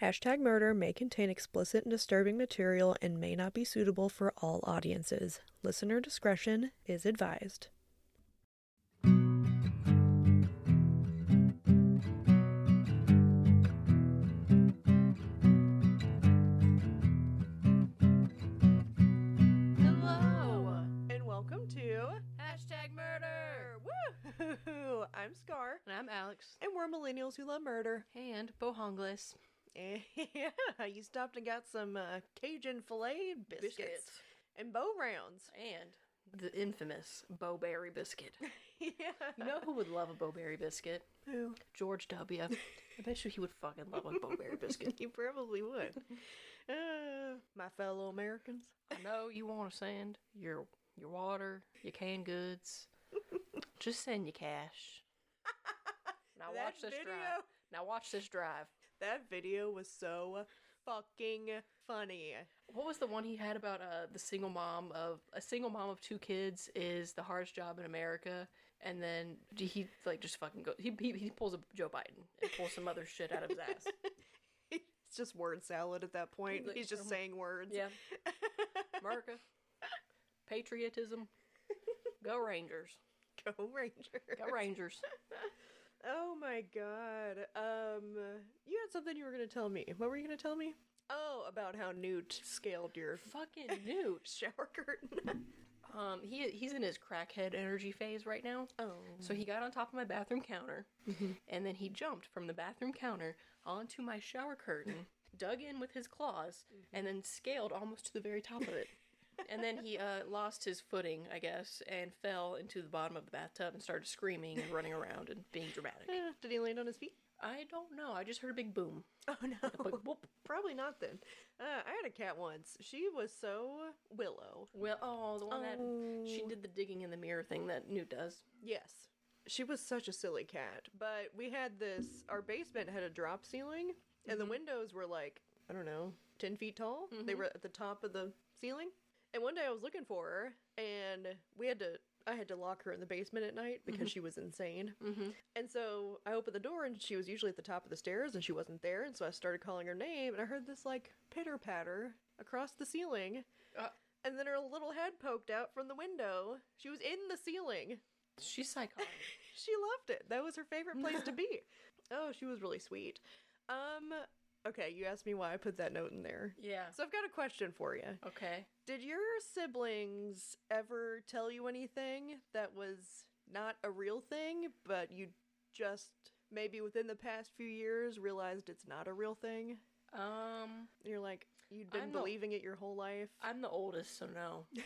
Hashtag murder may contain explicit and disturbing material and may not be suitable for all audiences. Listener discretion is advised. Hello. And welcome to Hashtag murder. Woo! I'm Scar, And I'm Alex. and we're millennials who love murder. And Bojangles. Yeah, you stopped and got some uh, Cajun filet biscuits, Biscuits. and bow rounds. And the infamous Bo-Berry biscuit. yeah. You know who would love a Bo-Berry biscuit? Who? George W. I bet you he would fucking love a Bo-Berry biscuit. he probably would. Uh, my fellow Americans. I know you want to send your your water, your canned goods. Just send your cash. Now watch this video- drive. Now watch this drive. That video was so fucking funny. What was the one he had about uh, the single mom of a single mom of two kids is the hardest job in America, and then he like just fucking go he he, he pulls a Joe Biden and pulls some other shit out of his ass. It's just word salad at that point. Like, He's just um, saying words. Yeah, America, patriotism, go Rangers, Go Rangers. go Rangers. Oh my god. Um, you had something you were gonna tell me. What were you gonna tell me? Oh, about how Newt scaled your Fucking Newt. shower curtain. Um, he he's in his crackhead energy phase right now. oh. So he got on top of my bathroom counter, and then he jumped from the bathroom counter onto my shower curtain, dug in with his claws, and then scaled almost to the very top of it. And then he uh, lost his footing, I guess, and fell into the bottom of the bathtub and started screaming and running around and being dramatic. Did he land on his feet? I don't know. I just heard a big boom. Oh no. Probably not then. Uh, I had a cat once. She was so willow. Well, oh, the one that she did the digging in the mirror thing that Newt does. Yes. She was such a silly cat. But we had this, our basement had a drop ceiling, and the windows were like, I don't know, 10 feet tall. They were at the top of the ceiling. And one day I was looking for her, and we had to, I had to lock her in the basement at night because she was insane. Mm-hmm. And so I opened the door, and she was usually at the top of the stairs, and she wasn't there. And so I started calling her name, and I heard this like pitter patter across the ceiling. Uh, And then her little head poked out from the window. She was in the ceiling. she's psychotic. She loved it. That was her favorite place to be. Oh, she was really sweet. Um, okay, you asked me why I put that note in there. yeah. So I've got a question for you. Okay. Did your siblings ever tell you anything that was not a real thing, but you just maybe within the past few years realized it's not a real thing? Um, You're like, you'd been I'm the- believing it your whole life. I'm the oldest, so no.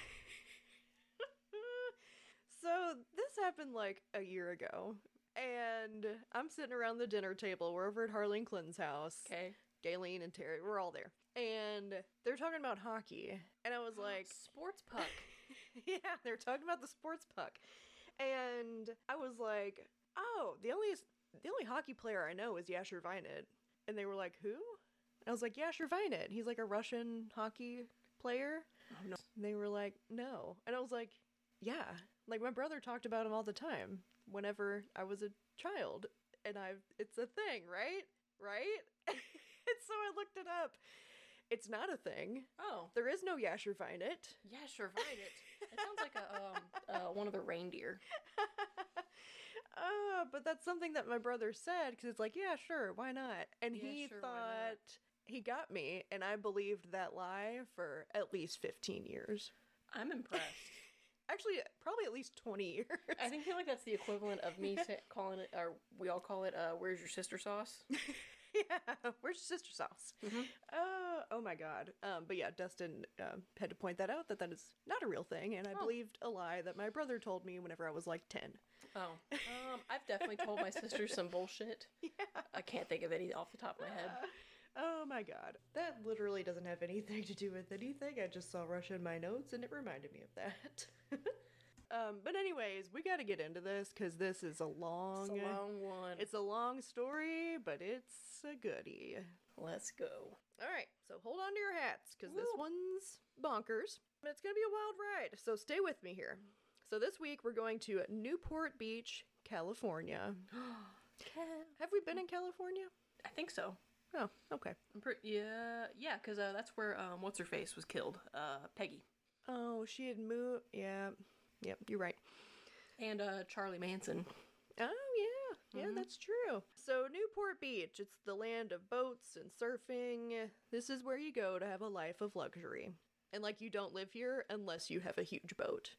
So this happened like a year ago, and I'm sitting around the dinner table. We're over at Harleen Clinton's house. Okay. Gayleen and Terry, we're all there, and they're talking about hockey, and I was like, Sports puck. "Yeah, they're talking about the sports puck," and I was like, "Oh, the only the only hockey player I know is Yasher Vinet," and they were like, "Who?" And I was like, "Yasher Vinet. He's like a Russian hockey player." Oh, no. And they were like, no. And I was like, yeah. Like my brother talked about him all the time whenever I was a child. And I've, it's a thing, right? Right? so I looked it up. It's not a thing. Oh. There is no Yasher Vinet. Yeah, sure, find it. It sounds like a um uh, one of the reindeer. Uh, but that's something that my brother said because it's like, yeah, sure, why not? And Yeah, he sure, thought he got me, and I believed that lie for at least 15 years. I'm impressed. Actually, probably at least 20 years. I think feel like that's the equivalent of me calling it, or we all call it, uh, "Where's your sister sauce?" yeah, where's your sister sauce? Uh, oh my god. Um, but yeah, Dustin um, had to point that out that that is not a real thing, and I believed a lie that my brother told me whenever I was like ten. Oh, um, I've definitely told my sister some bullshit. Yeah. I can't think of any off the top of my head. Oh my god, that literally doesn't have anything to do with anything. I just saw Russia in my notes, and it reminded me of that. um, but anyways, we got to get into this because this is a long, It's a long one. it's a long story, but it's a goodie. Let's go. All right, so hold on to your hats because this one's bonkers. But it's to be a wild ride, so stay with me here. So this week we're going to Newport Beach, California. Have we been in California? I think so. Oh, okay. Pretty yeah yeah because uh, that's where um what's her face was killed. Uh, Peggy Oh, she had moved. Yeah. Yep, you're right. and uh Charlie Manson. Oh, yeah. Yeah, that's true. So, Newport Beach, it's the land of boats and surfing. This is where you go to have a life of luxury. And, like, you don't live here unless you have a huge boat.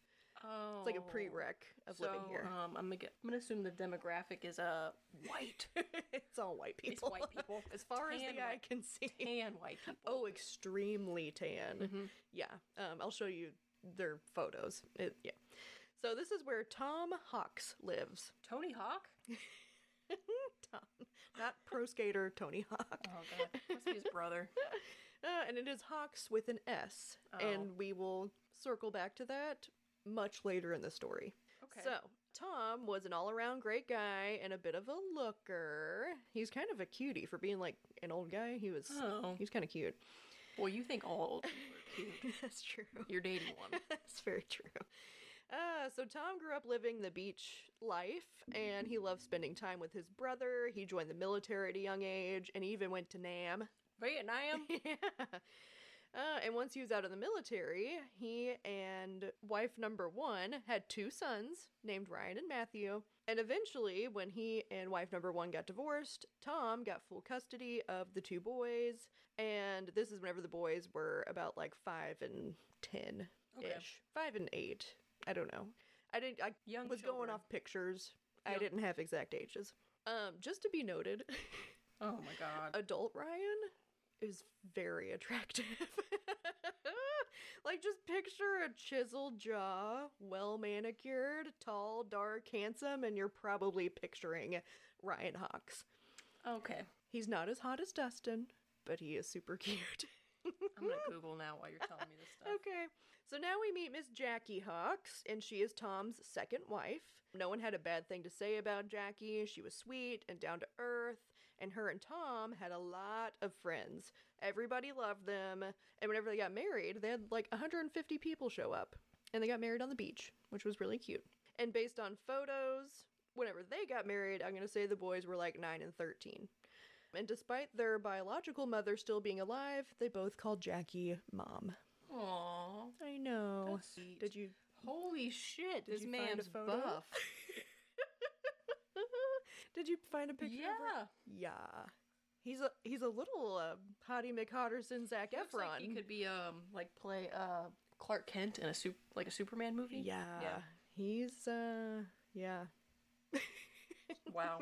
Oh, It's like a prereq of living here. Um, I'm gonna I'm gonna assume the demographic is uh white, it's all white people. It's white people. as far as Tan the eye can see. tan white people. Oh, extremely tan. Mhm. Yeah. Um, I'll show you their photos. It, yeah. So this is where Tom Hawks lives. Tony Hawk. Tom, not pro skater Tony Hawk. Oh god, must be his brother. Uh, and it is Hawks with an S. Oh. And we will circle back to that much later in the story. Okay. So, Tom was an all around great guy and a bit of a looker. He's kind of a cutie for being like an old guy. He was oh, he was kind of cute. Well, you think all old people are cute. That's true. You're dating one. That's very true. Uh, so Tom grew up living the beach life, and he loved spending time with his brother. He joined the military at a young age, and he even went to Nam. Vietnam. yeah. Uh, and once he was out of the military, he and wife number one had two sons named Ryan and Matthew. And eventually, when he and wife number one got divorced, Tom got full custody of the two boys. And this is whenever the boys were about like five and ten ish, Okay. five and eight. I don't know. I didn't. I Young was going off pictures. I didn't have exact ages. Um, just to be noted, Oh my god. adult Ryan is very attractive. like, just picture a chiseled jaw, well manicured, tall, dark, handsome, and you're probably picturing Ryan Hawks. Okay. He's not as hot as Dustin, but he is super cute. I'm gonna Google now while you're telling me this stuff. Okay. So now we meet Miss Jackie Hawks, and she is Tom's second wife. No one had a bad thing to say about Jackie. She was sweet and down to earth, and her and Tom had a lot of friends. Everybody loved them, and whenever they got married, they had like 150 people show up, and they got married on the beach, which was really cute. And based on photos, whenever they got married, I'm going to say the boys were like 9 and 13. And despite their biological mother still being alive, they both called Jackie mom. Aww. I know. Did you Holy shit! Did this you find a man's photo? buff. Did you find a picture of yeah. her? Yeah. He's a he's a little uh, Hottie McHotterson Zac Looks Efron. like he could be um like play uh Clark Kent in a sup- like a Superman movie. yeah. Yeah. He's uh yeah. Wow.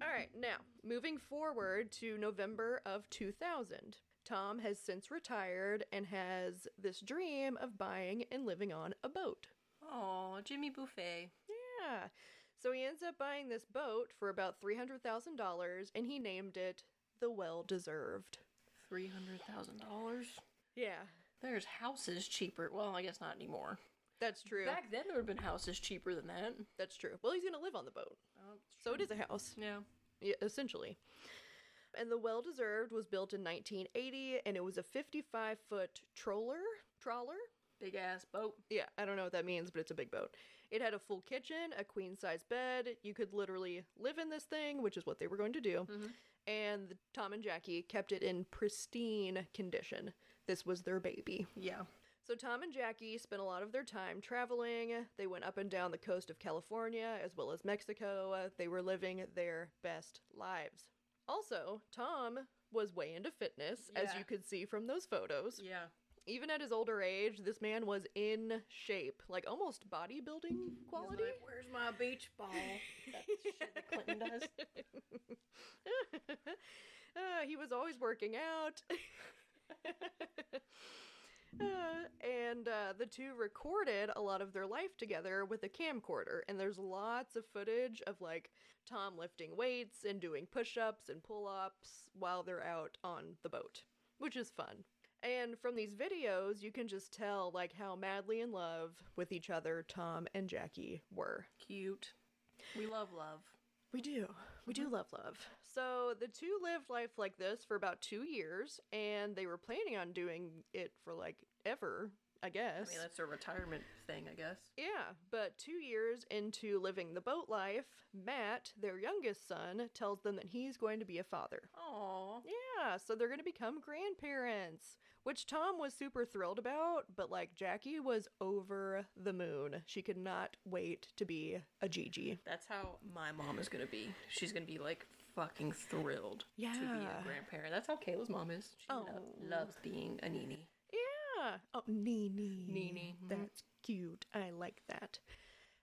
All right, now, moving forward to November of 2000. Tom has since retired and has this dream of buying and living on a boat. Oh, Jimmy Buffett. Yeah. So he ends up buying this boat for about $300,000 and he named it the Well Deserved. Three hundred thousand dollars. Yeah, There's houses cheaper. Well, I guess not anymore. that's true. Back then, there would have been houses cheaper than that. That's true. Well, he's going to live on the boat. Oh, so it is a house, Yeah. yeah, essentially. And the Well Deserved was built in 1980 and it was a 55 foot troller. Trawler? Big ass boat. Yeah, I don't know what that means, but it's a big boat. It had a full kitchen, a queen size bed. You could literally live in this thing, which is what they were going to do. Mhm. And Tom and Jackie kept it in pristine condition. This was their baby. Yeah. So Tom and Jackie spent a lot of their time traveling. They went up and down the coast of California as well as Mexico. They were living their best lives. Also, Tom was way into fitness, as you could see from those photos. Yeah. Even at his older age, this man was in shape, like almost bodybuilding quality. Like, Where's my beach ball? That shit that Clinton does. uh, he was always working out. Uh, and uh, the two recorded a lot of their life together with a camcorder. And there's lots of footage of like Tom lifting weights and doing push ups and pull ups while they're out on the boat, which is fun. And from these videos, you can just tell like how madly in love with each other Tom and Jackie were. Cute. We love love. We do. We do love love. So the two lived life like this for about two years, and they were planning on doing it for like ever I guess. I mean, that's a retirement thing, I guess. Yeah, but two years into living the boat life, Matt, their youngest son, tells them that he's going to be a father. Aww. Yeah, so they're going to become grandparents, which Tom was super thrilled about, but like Jackie was over the moon. She could not wait to be a Gigi. That's how my mom is gonna be. She's gonna be like fucking thrilled yeah. to be a grandparent. That's how Kayla's mom is. She lo- Oh. loves being a nini. Yeah. Oh, Nene. Nene, mhm. That's cute. I like that.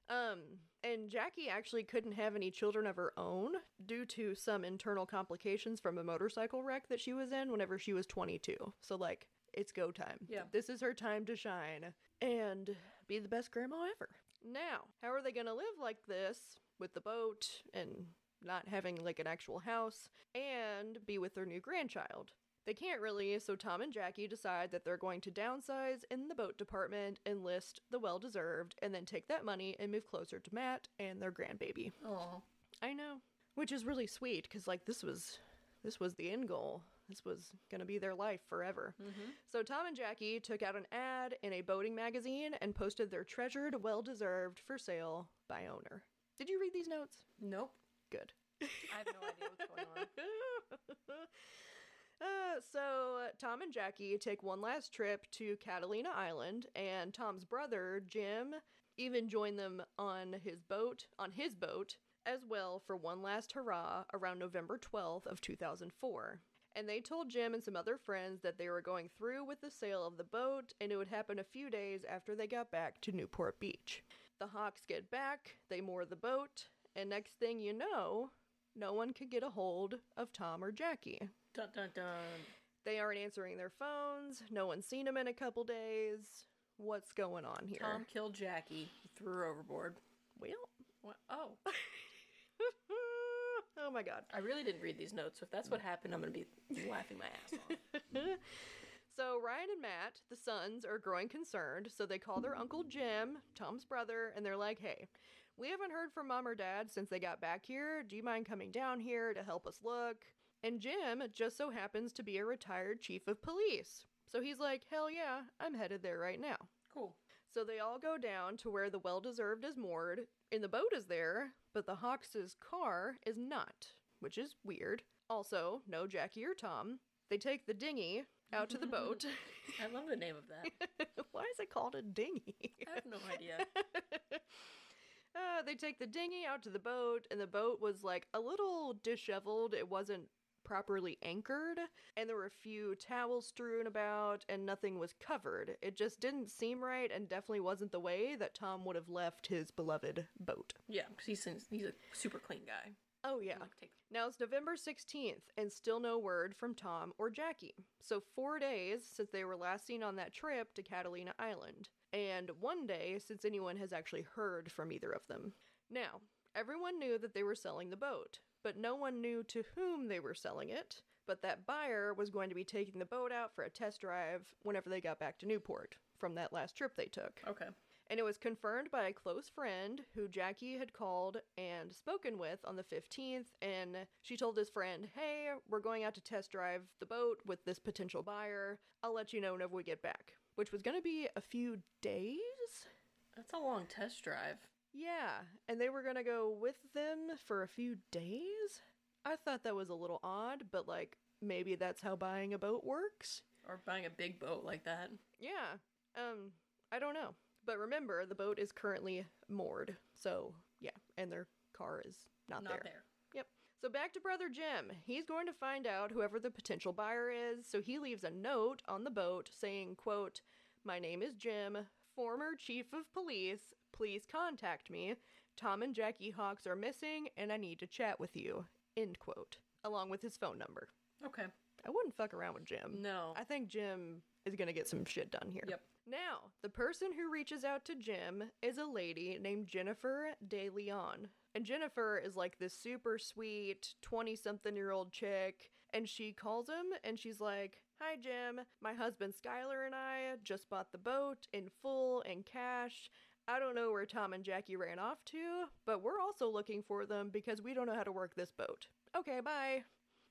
Um, and Jackie actually couldn't have any children of her own due to some internal complications from a motorcycle wreck that she was in whenever she was 22. So, like, it's go time. Yeah. This is her time to shine and be the best grandma ever. Now, how are they going to live like this with the boat and not having like an actual house and be with their new grandchild? They can't really, so Tom and Jackie decide that they're going to downsize in the boat department, enlist the well deserved, and then take that money and move closer to Matt and their grandbaby. Oh. I know. Which is really sweet because like this was this was the end goal. This was going to be their life forever. Mm-hmm. So Tom and Jackie took out an ad in a boating magazine and posted their treasured well deserved for sale by owner. Did you read these notes? Nope. Good. I have no idea what's going on. Uh, so Tom and Jackie take one last trip to Catalina Island, and Tom's brother Jim even joined them on his boat, on his boat as well, for one last hurrah around November twelfth of two thousand four. And they told Jim and some other friends that they were going through with the sale of the boat, and it would happen a few days after they got back to Newport Beach. The Hawks get back, they moor the boat, and next thing you know, no one could get a hold of Tom or Jackie. Dun dun dun. They aren't answering their phones. No one's seen them in a couple days. What's going on here? Tom killed Jackie. He threw her overboard. Well, What? Oh. oh my god. I really didn't read these notes. So if that's what happened, I'm gonna be laughing my ass off. So Ryan and Matt, the sons, are growing concerned, so they call their uncle Jim, Tom's brother, and they're like, "Hey, we haven't heard from mom or dad since they got back here. Do you mind coming down here to help us look?" And Jim just so happens to be a retired chief of police. So he's like, "Hell yeah, I'm headed there right now." Cool. So they all go down to where the well deserved is moored, and the boat is there, but the Hawks' car is not, which is weird. Also, no Jackie or Tom. They take the dinghy out to the boat. I love the name of that. Why is it called a dinghy? I have no idea. uh, they take the dinghy out to the boat, and the boat was like a little disheveled. It wasn't properly anchored, and there were a few towels strewn about, and nothing was covered. It just didn't seem right, and definitely wasn't the way that Tom would have left his beloved boat. Yeah, 'cause he's he's a super clean guy. Oh, yeah. Like, Now it's November 16th, and still no word from Tom or Jackie. So, four days since they were last seen on that trip to Catalina Island, and one day since anyone has actually heard from either of them. Now, everyone knew that they were selling the boat, but no one knew to whom they were selling it. But that buyer was going to be taking the boat out for a test drive whenever they got back to Newport from that last trip they took. Okay. And it was confirmed by a close friend who Jackie had called and spoken with on the 15th. And she told this friend, Hey, we're going out to test drive the boat with this potential buyer. I'll let you know whenever we get back. Which was going to be a few days? That's a long test drive. Yeah. And they were going to go with them for a few days? I thought that was a little odd, but like maybe that's how buying a boat works. Or buying a big boat like that. Yeah. Um, I don't know. But remember, the boat is currently moored. So, yeah, and their car is not, there. Not there. there. Yep. So back to brother Jim. He's going to find out whoever the potential buyer is, so he leaves a note on the boat saying, quote, "My name is Jim, former chief of police. Please contact me. Tom and Jackie Hawks are missing and I need to chat with you." End quote. Along with his phone number. Okay. I wouldn't fuck around with Jim. No. I think Jim is going to get some shit done here. Yep. Now, the person who reaches out to Jim is a lady named Jennifer De Leon. And Jennifer is like this super sweet 20 something year old chick. And she calls him and she's like, Hi, Jim. My husband Skylar and I just bought the boat in full and cash. I don't know where Tom and Jackie ran off to, but we're also looking for them because we don't know how to work this boat. Okay, bye.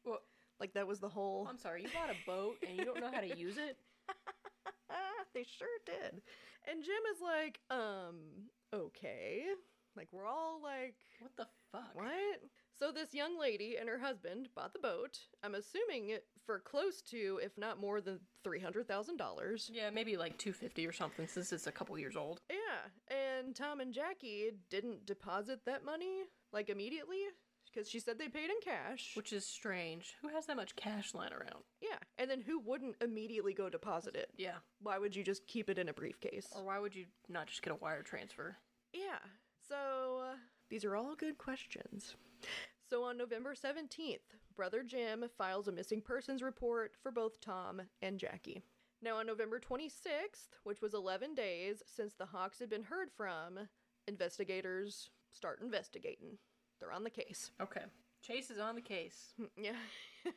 Well, Like that was the whole. I'm sorry. You bought a boat and you don't know how to use it. they sure did. And Jim is like, um, okay. Like, we're all like, What the fuck? what? So this young lady and her husband bought the boat. I'm assuming it for close to, if not more than three hundred thousand dollars. Yeah, maybe like 250 or something since it's a couple years old. Yeah, and Tom and Jackie didn't deposit that money like immediately because she said they paid in cash. Which is strange. Who has that much cash lying around? yeah, and then who wouldn't immediately go deposit it? Yeah. Why would you just keep it in a briefcase? Or why would you not just get a wire transfer? Yeah. So uh, these are all good questions. So on November 17th, brother Jim files a missing persons report for both Tom and Jackie. Now on November 26th, which was 11 days since the Hawks had been heard from, investigators start investigating. They're on the case. Okay. Chase is on the case. Yeah.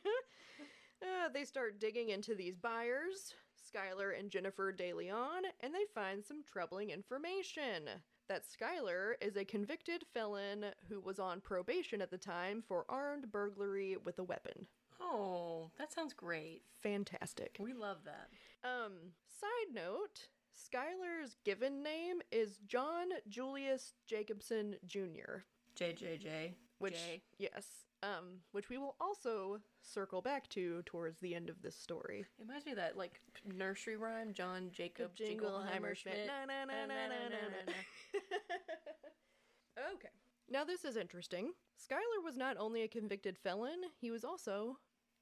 Uh, they start digging into these buyers, Skylar and Jennifer De Leon, and they find some troubling information. That Skylar is a convicted felon who was on probation at the time for armed burglary with a weapon. Oh, that sounds great. Fantastic. We love that. Um, side note, Skylar's given name is John Julius Jacobson Jr., JJJ. which J. yes, um, which we will also circle back to towards the end of this story. It reminds me of that like nursery rhyme, John Jacob Jingleheimer Schmidt. Na, na, na, na, na, na, na. okay. Now this is interesting. Skylar was not only a convicted felon, he was also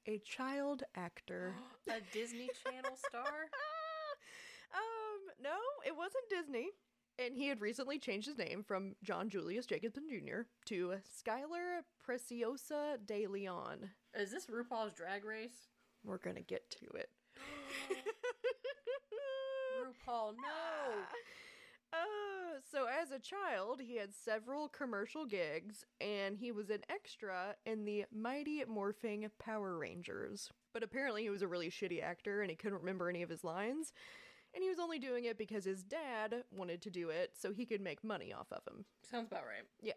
a child actor. A Disney Channel star? um, no, it wasn't Disney. And he had recently changed his name from John Julius Jacobson Jr. to Skylar Preciado de Leon. Is this RuPaul's Drag Race? We're gonna get to it. RuPaul, no! Uh, so as a child, he had several commercial gigs, and he was an extra in the Mighty Morphing Power Rangers. But apparently, he was a really shitty actor, and he couldn't remember any of his lines. And he was only doing it because his dad wanted to do it so he could make money off of him. Sounds about right. Yeah.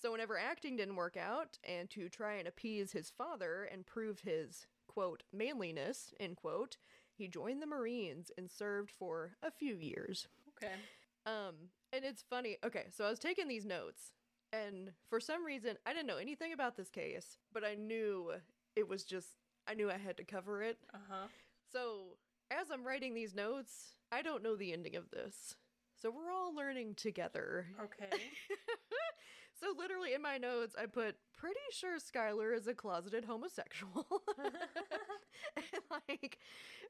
So whenever acting didn't work out, and to try and appease his father and prove his quote manliness end quote, he joined the Marines and served for a few years. Okay. Um, and it's funny. Okay, so I was taking these notes, and for some reason, I didn't know anything about this case, but I knew it was just, I knew I had to cover it. Uh huh. So as I'm writing these notes, I don't know the ending of this. So we're all learning together. Okay. so literally in my notes, I put, pretty sure Skylar is a closeted homosexual. and like,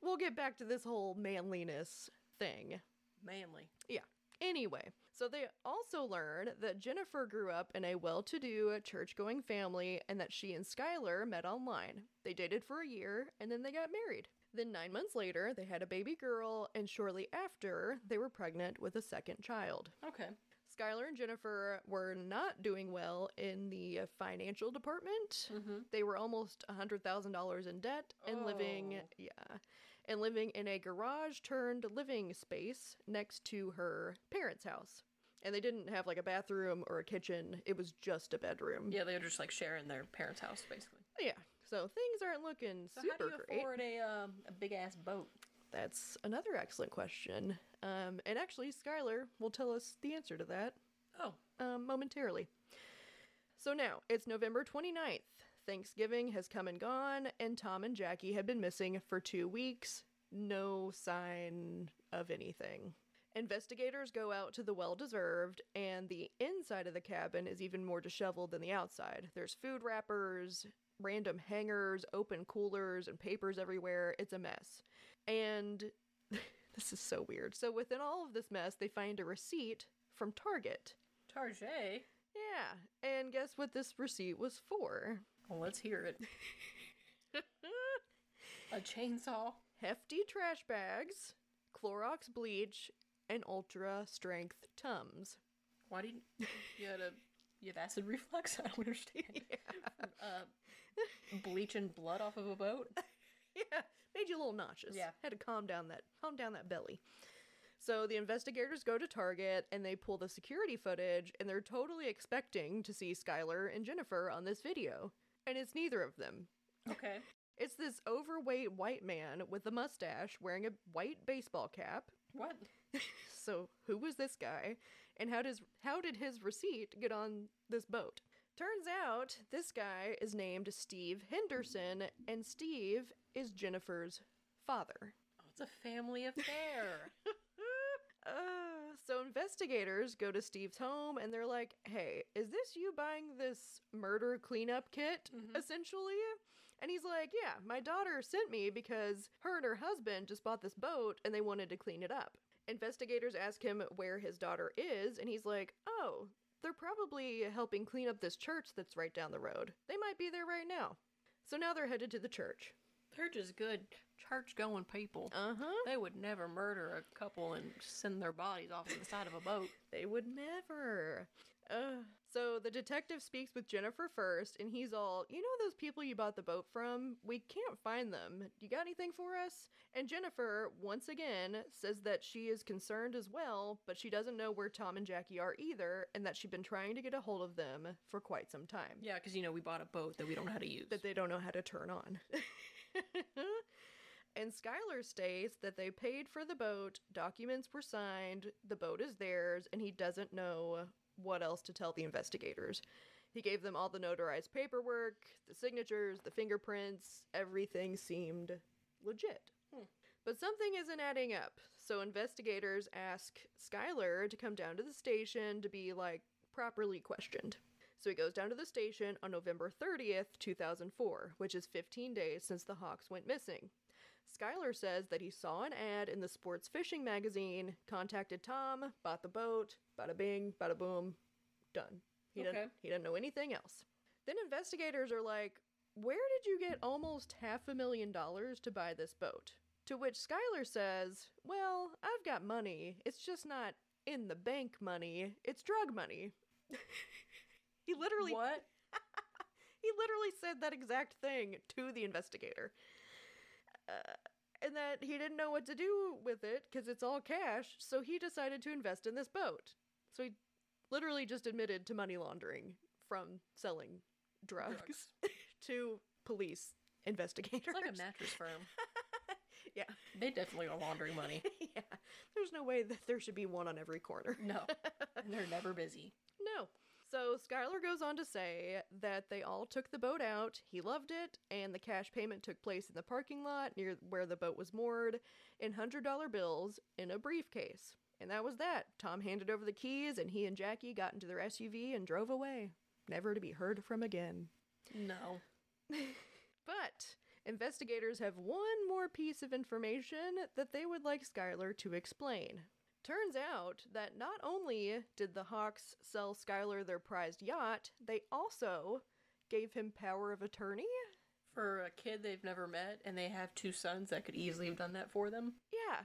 we'll get back to this whole manliness thing. Manly. Yeah. Anyway, so they also learn that Jennifer grew up in a well to do church going family and that she and Skylar met online. They dated for a year and then they got married. Then, nine months later, they had a baby girl, and shortly after, they were pregnant with a second child. Okay. Skylar and Jennifer were not doing well in the financial department. Mm-hmm. They were almost $100,000 in debt and living, Oh. yeah, and living in a garage turned living space next to her parents' house. And they didn't have like a bathroom or a kitchen, it was just a bedroom. Yeah, they were just like sharing their parents' house, basically. Yeah. So things aren't looking So super how do you great. afford a um, a big ass boat? That's another excellent question. Um, and actually, Skylar will tell us the answer to that Oh, um, momentarily. So now it's November 29th. Thanksgiving has come and gone, and Tom and Jackie have been missing for two weeks. No sign of anything. Investigators go out to the well deserved, and the inside of the cabin is even more disheveled than the outside. There's food wrappers, random hangers, open coolers, and papers everywhere. It's a mess. And this is so weird. So, within all of this mess, they find a receipt from Target. Target. Yeah, and guess what this receipt was for? Well, let's hear it. a chainsaw. Hefty trash bags, Clorox bleach, and ultra strength Tums. Why did you, you had a you have acid reflux? I don't understand. Uh, bleaching blood off of a boat. Yeah, made you a little nauseous. Yeah. had to calm down that calm down that belly. So the investigators go to Target and they pull the security footage, and they're totally expecting to see Skylar and Jennifer on this video, and it's neither of them. Okay. It's this overweight white man with a mustache wearing a white baseball cap. What? So, who was this guy and how does how did his receipt get on this boat? Turns out this guy is named Steve Henderson and Steve is Jennifer's father. Oh, it's a family affair. Uh, so investigators go to Steve's home and they're like, "Hey, is this you buying this murder cleanup kit Mhm. essentially?" And he's like, "Yeah, my daughter sent me because her and her husband just bought this boat and they wanted to clean it up." Investigators ask him where his daughter is and he's like, "Oh, they're probably helping clean up this church that's right down the road. They might be there right now." So now they're headed to the church. They're just good church going people. Uh-huh. They would never murder a couple and send their bodies off to the side of a boat. They would never. Uh, so the detective speaks with Jennifer first, and he's all, You know those people you bought the boat from? We can't find them. You got anything for us? And Jennifer, once again, says that she is concerned as well, but she doesn't know where Tom and Jackie are either, and that she's been trying to get a hold of them for quite some time. Yeah, because you know we bought a boat that we don't know how to use. That they don't know how to turn on. and Skylar states that they paid for the boat, documents were signed, the boat is theirs, and he doesn't know what else to tell the investigators. He gave them all the notarized paperwork, the signatures, the fingerprints, everything seemed legit. Hmm. But something isn't adding up, so investigators ask Skylar to come down to the station to be, like, properly questioned. So he goes down to the station on November 30th, 2004, which is 15 days since the Hawks went missing. Skylar says that he saw an ad in the sports fishing magazine, contacted Tom, bought the boat, bada bing, bada boom, done. He Okay. didn't he didn't know anything else. Then investigators are like, "Where did you get almost half a million dollars to buy this boat?" To which Skylar says, "Well, I've got money. It's just not in the bank money. It's drug money." he literally what? he literally said that exact thing to the investigator. Uh, and that he didn't know what to do with it because it's all cash, so he decided to invest in this boat. So he literally just admitted to money laundering from selling drugs, Drugs. to police investigators. It's like a mattress firm. yeah. They definitely are laundering money. yeah. There's no way that there should be one on every corner. No, and they're never busy. No. So Skylar goes on to say that they all took the boat out, he loved it, and the cash payment took place in the parking lot near where the boat was moored in $100 bills in a briefcase. And that was that. Tom handed over the keys, and he and Jackie got into their SUV and drove away, never to be heard from again. No. But investigators have one more piece of information that they would like Skylar to explain. Turns out that not only did the Hawks sell Skylar their prized yacht, they also gave him power of attorney. For a kid they've never met and they have two sons that could easily have done that for them. Yeah.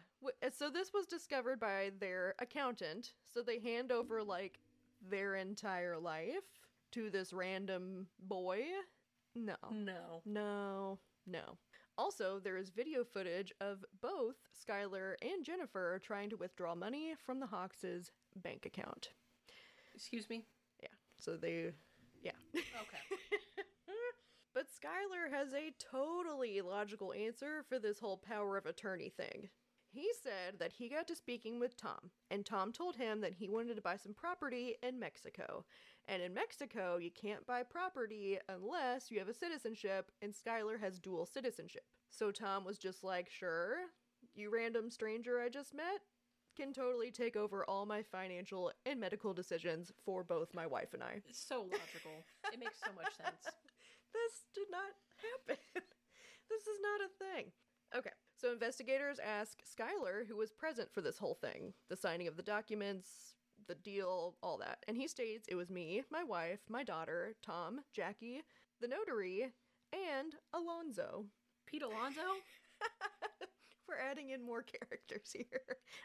uh, So this was discovered by their accountant. So they hand over like their entire life to this random boy. No. No. No, no. Also, there is video footage of both Skylar and Jennifer trying to withdraw money from the Hawks' bank account. Excuse me? Yeah, so they, yeah. Okay. But Skylar has a totally logical answer for this whole power of attorney thing. He said that he got to speaking with Tom, and Tom told him that he wanted to buy some property in Mexico. And in Mexico, you can't buy property unless you have a citizenship, and Skylar has dual citizenship. So Tom was just like, sure, you random stranger I just met can totally take over all my financial and medical decisions for both my wife and I. It's so logical. it makes so much sense. This did not happen. this is not a thing. Okay, so investigators ask Skylar, who was present for this whole thing the signing of the documents, the deal, all that. And he states it was me, my wife, my daughter, Tom, Jackie, the notary, and Alonso. Pete Alonso? We're adding in more characters here.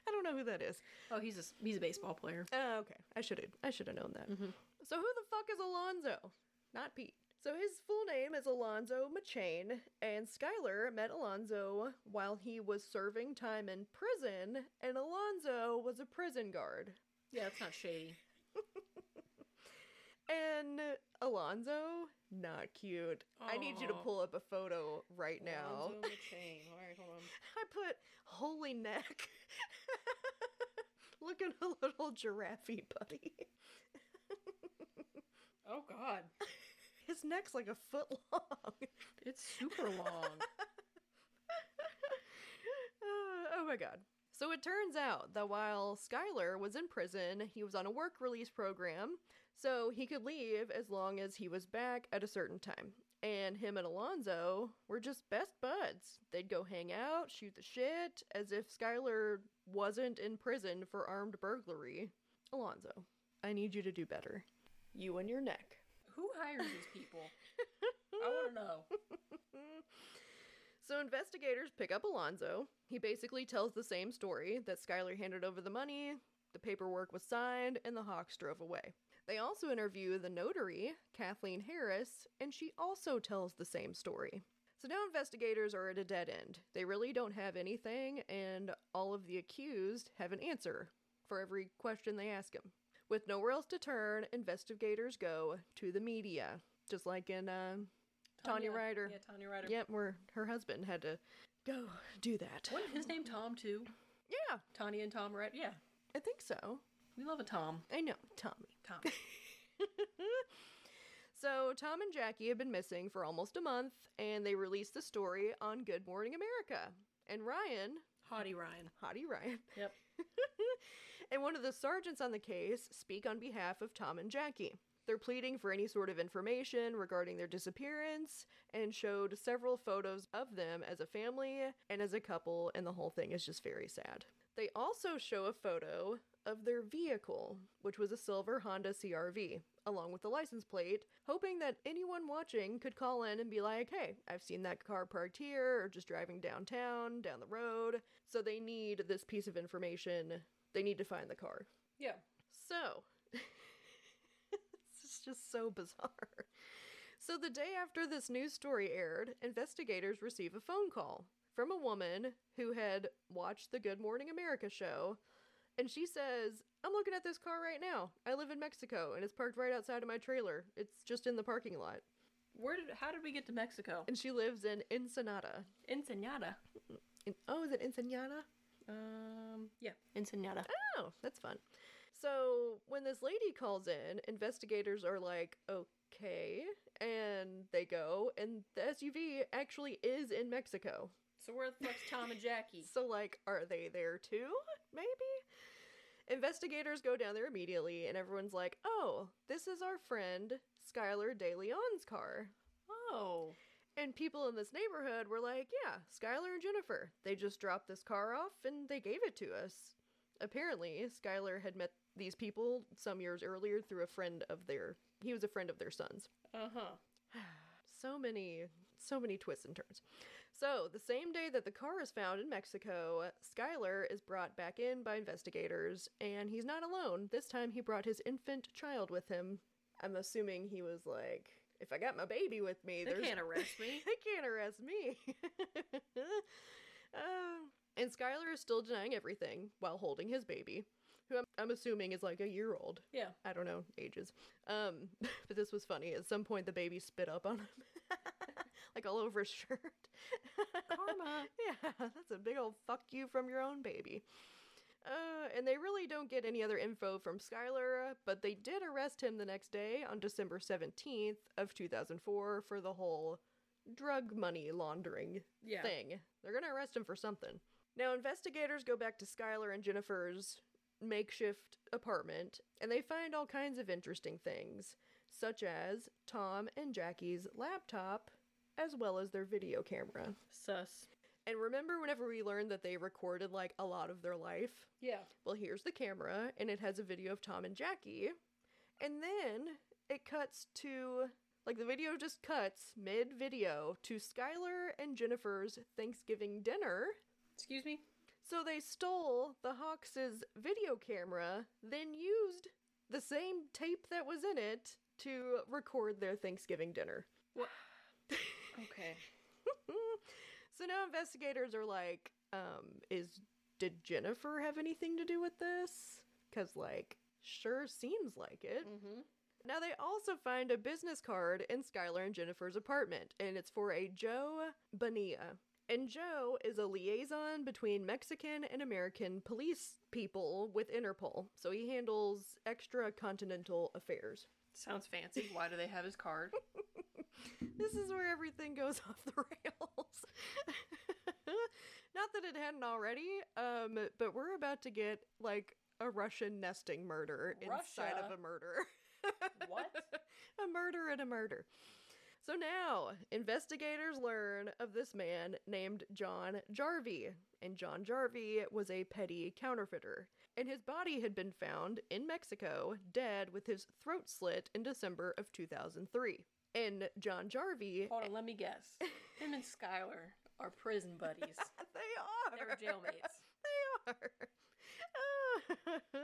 I don't know who that is. Oh, he's a he's a baseball player. Oh, okay. I should have I should have known that. Mhm. So who the fuck is Alonso? Not Pete. So his full name is Alonso Machain, and Skylar met Alonso while he was serving time in prison, and Alonso was a prison guard. Yeah, it's not shady. And Alonso, not cute. I need you to pull up a photo right now. Machain. All right, hold on. I put holy neck. Look at a little giraffe buddy. Oh God, His neck's like a foot long. it's super long. Uh, oh my god. So it turns out that while Skylar was in prison, he was on a work release program, so he could leave as long as he was back at a certain time. And him and Alonso were just best buds. They'd go hang out, shoot the shit, as if Skylar wasn't in prison for armed burglary. Alonso, I need you to do better. You and your neck. Who hires these people? I want to know. So investigators pick up Alonso. He basically tells the same story that Skylar handed over the money, the paperwork was signed, and the Hawks drove away. They also interview the notary, Kathleen Harris, and she also tells the same story. So now investigators are at a dead end. They really don't have anything, and all of the accused have an answer for every question they ask him. With nowhere else to turn, investigators go to the media, just like in uh, Oh, Tanya Rider. Yeah, Tanya Rider. Yep, where her husband had to go do that. Wasn't his name Tom too? Yeah, Tanya and Tom Rider. Yeah, I think so. we love a Tom. I know, Tommy. Tom. So, Tom and Jackie have been missing for almost a month, and they released the story on Good Morning America. And Ryan, Hottie Ryan. Hottie Ryan, Yep. and one of the sergeants on the case speak on behalf of Tom and Jackie. They're pleading for any sort of information regarding their disappearance and showed several photos of them as a family and as a couple, and the whole thing is just very sad. They also show a photo of their vehicle, which was a silver Honda CRV, along with the license plate, hoping that anyone watching could call in and be like, hey, I've seen that car parked here, or just driving downtown, down the road. So they need this piece of information. They need to find the car. Yeah. So, just so bizarre. So, the day after this news story aired, investigators receive a phone call from a woman who had watched the Good Morning America show. And she says, I'm looking at this car right now. I live in Mexico and it's parked right outside of my trailer. It's just in the parking lot. Where did? How did we get to Mexico? And she lives in Ensenada. Ensenada. In, oh, is it Ensenada? Um. Yeah. Ensenada. Oh, that's fun. So when this lady calls in, investigators are like, okay. And they go, and the SUV actually is in Mexico. So where the fuck's Tom and Jackie? So, like, are they there too? Maybe? Investigators go down there immediately, and everyone's like, oh, this is our friend Skylar De Leon's car. Oh. And people in this neighborhood were like, yeah, Skylar and Jennifer. They just dropped this car off and they gave it to us. Apparently, Skylar had met these people some years earlier through a friend of their he was a friend of their son's. Uh huh. So many so many twists and turns. So, the same day that the car is found in Mexico, Skylar is brought back in by investigators, and he's not alone. This time he brought his infant child with him. I'm assuming he was like, if I got my baby with me, They can't arrest me. they can't arrest me. Um, and Skylar is still denying everything while holding his baby, who I'm, I'm assuming is like a year old. Yeah. I don't know ages. Um, but this was funny. At some point, the baby spit up on him, like all over his shirt. Karma. yeah, that's a big old fuck you from your own baby. Uh, and they really don't get any other info from Skylar, but they did arrest him the next day on December 17th of 2004 for the whole drug money laundering Yeah. thing. They're gonna arrest him for something. Now, investigators go back to Skylar and Jennifer's makeshift apartment, and they find all kinds of interesting things, such as Tom and Jackie's laptop, as well as their video camera. Sus. And remember whenever we learned that they recorded like a lot of their life? Yeah. Well, here's the camera, and it has a video of Tom and Jackie. And then it cuts to, like, the video just cuts mid video to Skylar and Jennifer's Thanksgiving dinner. Excuse me. So they stole the Hawks' video camera, then used the same tape that was in it to record their Thanksgiving dinner. What? okay. so now investigators are like, um, is did Jennifer have anything to do with this? Cause like, sure seems like it. Mm-hmm. Now they also find a business card in Skylar and Jennifer's apartment, and it's for a Joe Bonilla. And Joe is a liaison between Mexican and American police people with Interpol, so he handles extra continental affairs. Sounds fancy. Why do they have his card? This is where everything goes off the rails. Not that it hadn't already, um, but we're about to get like a Russian nesting murder inside of a murder. What? a murder and a murder. So now, investigators learn of this man named John Jarvi, and John Jarvi was a petty counterfeiter. And his body had been found in Mexico, dead with his throat slit in December of 2003. And John Jarvi, Hold on, let me guess. Him and Skylar are prison buddies. they are. They're jailmates. They are. Ah.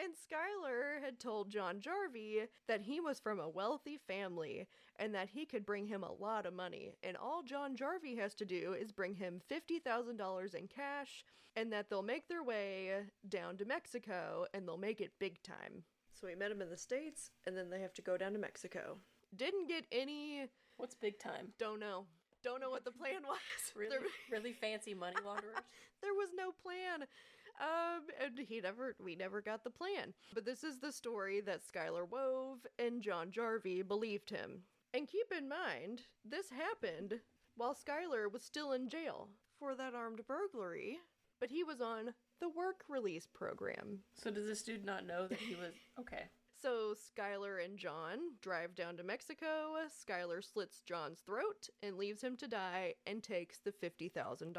And Skylar had told John Jarvi that he was from a wealthy family and that he could bring him a lot of money. And all John Jarvi has to do is bring him $50,000 in cash and that they'll make their way down to Mexico and they'll make it big time. So we met him in the States and then they have to go down to Mexico. Didn't get any, What's big time? don't know. Don't know what the plan was. Really, really fancy money launderers. there was no plan. Um, and he never, we never got the plan. But this is the story that Skylar wove, and John Jarvi believed him. And keep in mind, this happened while Skylar was still in jail for that armed burglary, but he was on the work release program. So does this dude not know that he was okay? So Skylar and John drive down to Mexico. Skylar slits John's throat and leaves him to die and takes the $50,000.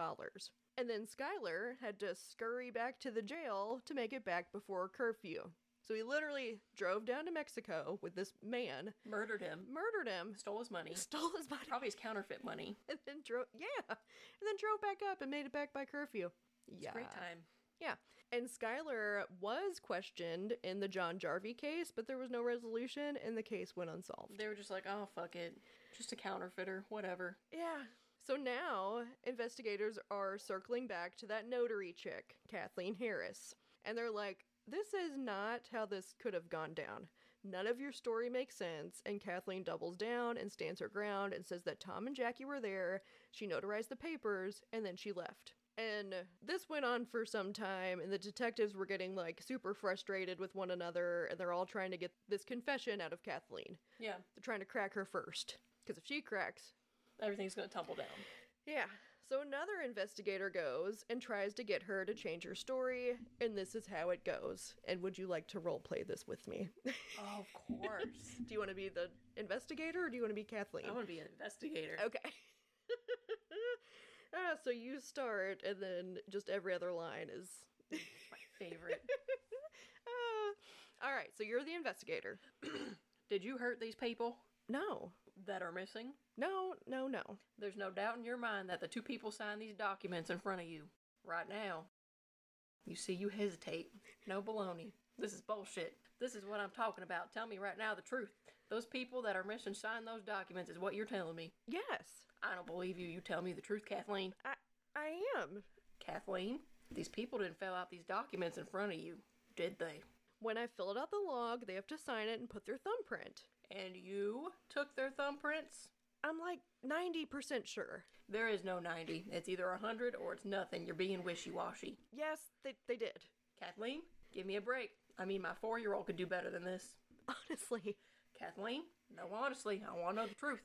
And then Skylar had to scurry back to the jail to make it back before curfew. So he literally drove down to Mexico with this man, Murdered him, murdered him, stole his money, stole his money, probably his counterfeit money. and then drove, yeah, and then drove back up and made it back by curfew. Yeah. a great time. Yeah. And Skylar was questioned in the John Jarvi case, but there was no resolution and the case went unsolved. They were just like, oh fuck it, just a counterfeiter, whatever. Yeah. So now investigators are circling back to that notary chick, Kathleen Harris. And they're like, this is not how this could have gone down. None of your story makes sense. And Kathleen doubles down and stands her ground and says that Tom and Jackie were there. She notarized the papers and then she left. And this went on for some time, and the detectives were getting like super frustrated with one another, and they're all trying to get this confession out of Kathleen. Yeah, They're trying to crack her first. Because if she cracks, everything's gonna tumble down. yeah. So another investigator goes and tries to get her to change her story, and this is how it goes. And would you like to role play this with me? Oh, of course. do you want to be the investigator or do you want to be Kathleen? I want to be an investigator. Okay. ah, so you start, and then just every other line is. My favorite. Ah. all right, so you're the investigator. Did you hurt these people No, that are missing? no, no, no. There's no doubt in your mind that the two people signed these documents in front of you right now. You see, you hesitate. No baloney. This is bullshit. This is what I'm talking about. Tell me right now the truth. Those people that are missing signed those documents is what you're telling me. Yes, I don't believe you. You tell me the truth, Kathleen. I, I am. Kathleen, these people didn't fill out these documents in front of you, did they? When I filled out the log, they have to sign it and put their thumbprint. And you took their thumbprints? I'm like 90% sure. There is no 90. It's either 100 or it's nothing. You're being wishy washy. Yes, they, they did. Kathleen, give me a break. I mean, my four year old could do better than this. Honestly. Kathleen, no, honestly, I want to know the truth.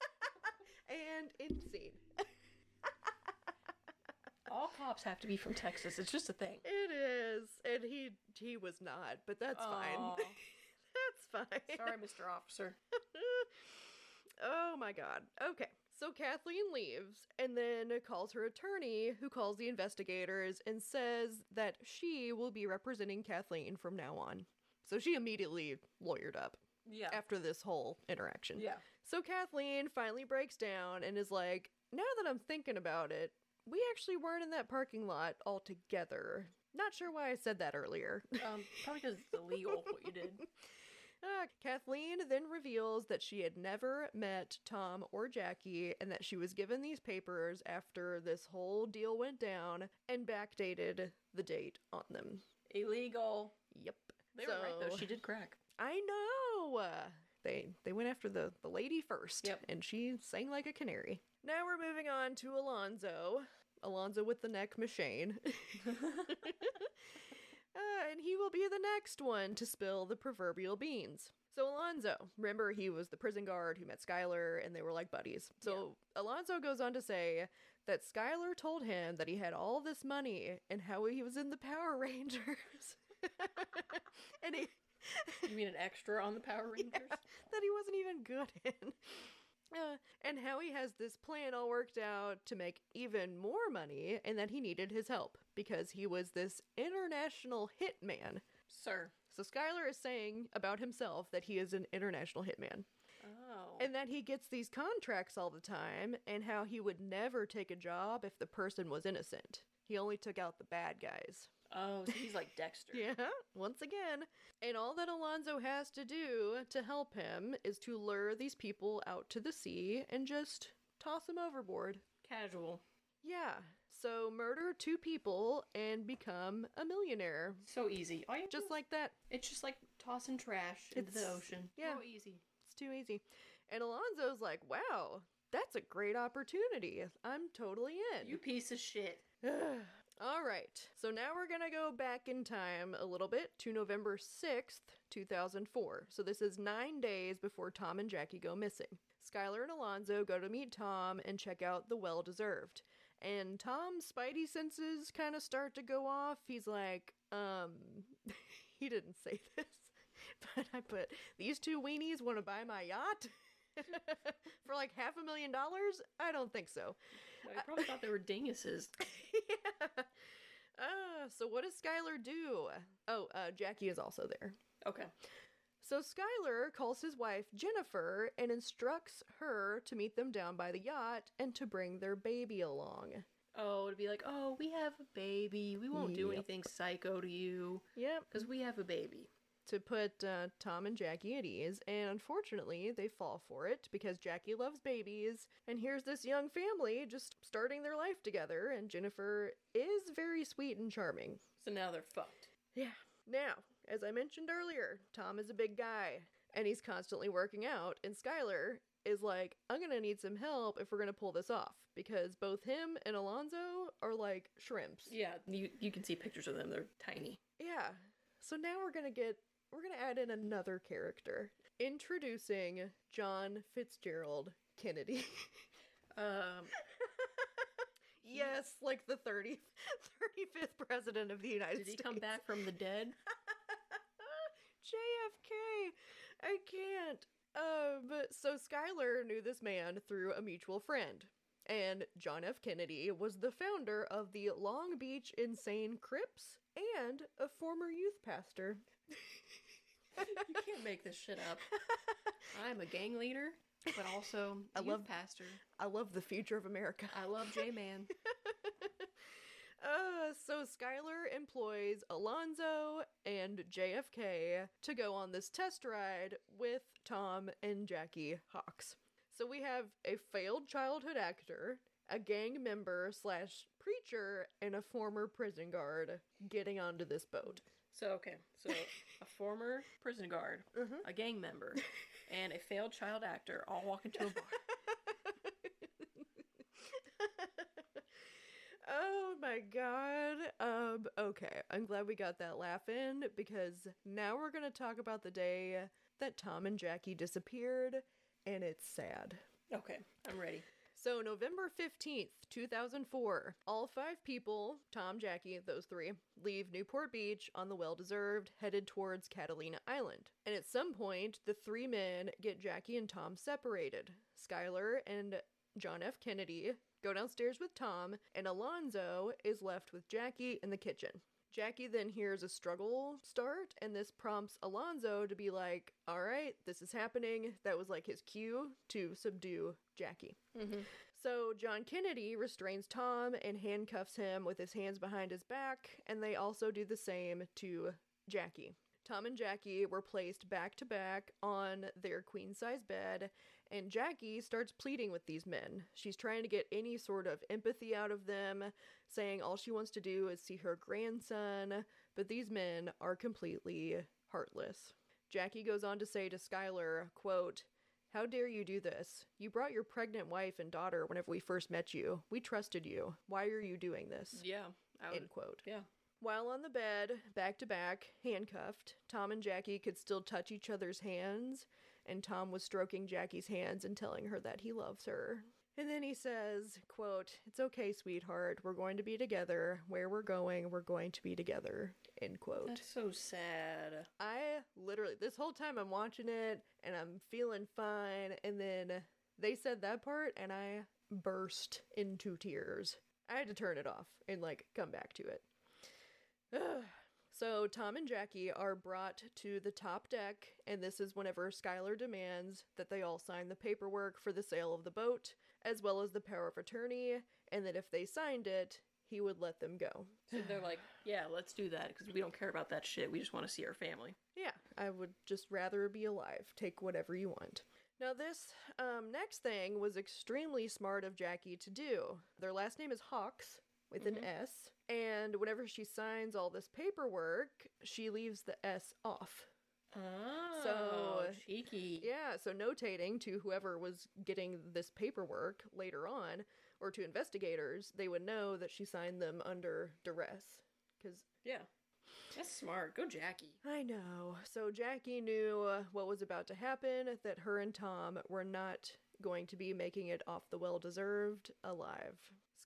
And in scene. All cops have to be from Texas. It's just a thing. It is. And he he was not, but that's Aw. fine. fine. Sorry, Mr. Officer. oh my god. Okay. So Kathleen leaves and then calls her attorney, who calls the investigators and says that she will be representing Kathleen from now on. So she immediately lawyered up Yeah. after this whole interaction. Yeah. So Kathleen finally breaks down and is like, now that I'm thinking about it, we actually weren't in that parking lot all together. Not sure why I said that earlier. Um, probably because it's illegal what you did. Uh, Kathleen then reveals that she had never met Tom or Jackie and that she was given these papers after this whole deal went down and backdated the date on them. Illegal. Yep. They were right though. She did crack. I know. They they went after the the lady first, Yep. and she sang like a canary. Now we're moving on to Alonso. Alonso with the neck machine. Uh, and he will be the next one to spill the proverbial beans. So Alonso, remember he was the prison guard who met Skylar and they were like buddies. So Alonso goes on to say that Skylar told him that he had all this money and how he was in the Power Rangers. and he You mean an extra on the Power Rangers? that he wasn't even good in. Uh, and how he has this plan all worked out to make even more money, and that he needed his help because he was this international hitman. Sir. So Skylar is saying about himself that he is an international hitman Oh. and that he gets these contracts all the time and how he would never take a job if the person was innocent. He only took out the bad guys. Oh, so he's like Dexter. Yeah, once again. And all that Alonso has to do to help him is to lure these people out to the sea and just toss them overboard. Casual. Yeah, so murder two people and become a millionaire. So easy. All you Just like that. it's just like tossing trash into the ocean. yeah. So easy. It's too easy. And Alonso's like, wow, that's a great opportunity. I'm totally in. You piece of shit. All right. So now we're going to go back in time a little bit to November 6th, 2004. So this is nine days before Tom and Jackie go missing. Skylar and Alonso go to meet Tom and check out the well deserved. And Tom's spidey senses kind of start to go off. He's like, um, he didn't say this, but I put, these two weenies want to buy my yacht? For like half a million dollars? I don't think so. I probably thought they were dinguses. yeah. Uh, so what does Skylar do? Oh, uh, Jackie is also there. Okay. So Skylar calls his wife Jennifer and instructs her to meet them down by the yacht and to bring their baby along. Oh, it'd be like, oh, we have a baby. We won't do Yep. anything psycho to you Yep. because we have a baby. To put uh, Tom and Jackie at ease, and unfortunately, they fall for it because Jackie loves babies, and here's this young family just starting their life together, and Jennifer is very sweet and charming. So now they're fucked. Yeah. Now, as I mentioned earlier, Tom is a big guy and he's constantly working out, and Skylar is like, I'm gonna need some help if we're gonna pull this off because both him and Alonso are like shrimps. Yeah, you you can see pictures of them. They're tiny. Yeah. So now we're gonna get we're gonna add in another character. Introducing John Fitzgerald Kennedy. Um, yes, like the 30th, 35th president of the United States. did he States. come back from the dead? JFK. I can't. Um, so Skylar knew this man through a mutual friend. And John F. Kennedy was the founder of the Long Beach Insane Crips and a former youth pastor. You can't make this shit up. I'm a gang leader, but also I a love- pastor. I love the future of America. I love J Man. Uh, so Skylar employs Alonso and JFK to go on this test ride with Tom and Jackie Hawks. So we have a failed childhood actor, a gang member slash preacher, and a former prison guard getting onto this boat. So okay, so a former prison guard, Mhm. a gang member, and a failed child actor all walk into a bar. oh my god. Um okay, I'm glad we got that laugh in because now we're going to talk about the day that Tom and Jackie disappeared and it's sad. Okay, I'm ready. So, November 15th, 2004, all five people, Tom, Jackie, those three, leave Newport Beach on the well deserved, headed towards Catalina Island. And at some point, the three men get Jackie and Tom separated. Skylar and John F. Kennedy go downstairs with Tom, and Alonso is left with Jackie in the kitchen. Jackie then hears a struggle start, and this prompts Alonso to be like, All right, this is happening. That was like his cue to subdue Jackie. Mm-hmm. So John Kennedy restrains Tom and handcuffs him with his hands behind his back, and they also do the same to Jackie. Tom and Jackie were placed back to back on their queen size bed, and Jackie starts pleading with these men. She's trying to get any sort of empathy out of them, saying all she wants to do is see her grandson, but these men are completely heartless. Jackie goes on to say to Skylar, quote, How dare you do this? You brought your pregnant wife and daughter whenever we first met you. We trusted you. Why are you doing this? Yeah. I would, End quote. yeah. While on the bed, back to back, handcuffed, Tom and Jackie could still touch each other's hands, and Tom was stroking Jackie's hands and telling her that he loves her. And then he says, quote, It's okay, sweetheart. We're going to be together. Where we're going, we're going to be together. End quote. That's so sad. I literally, this whole time I'm watching it and I'm feeling fine, and then they said that part, and I burst into tears. I had to turn it off and like come back to it. Ugh. So Tom and Jackie are brought to the top deck, and this is whenever Skylar demands that they all sign the paperwork for the sale of the boat, as well as the power of attorney, and that if they signed it, he would let them go. So they're like, yeah, let's do that because we don't care about that shit. We just want to see our family. Yeah, I would just rather be alive. Take whatever you want. Now, this um, next thing was extremely smart of Jackie to do. Their last name is Hawks with an S, and whenever she signs all this paperwork, she leaves the S off. Oh, So- cheeky. Yeah, so notating to whoever was getting this paperwork later on, or to investigators, they would know that she signed them under duress. Because Yeah. That's smart. Go, Jackie. I know. So Jackie knew uh, what was about to happen, that her and Tom were not going to be making it off the well deserved alive.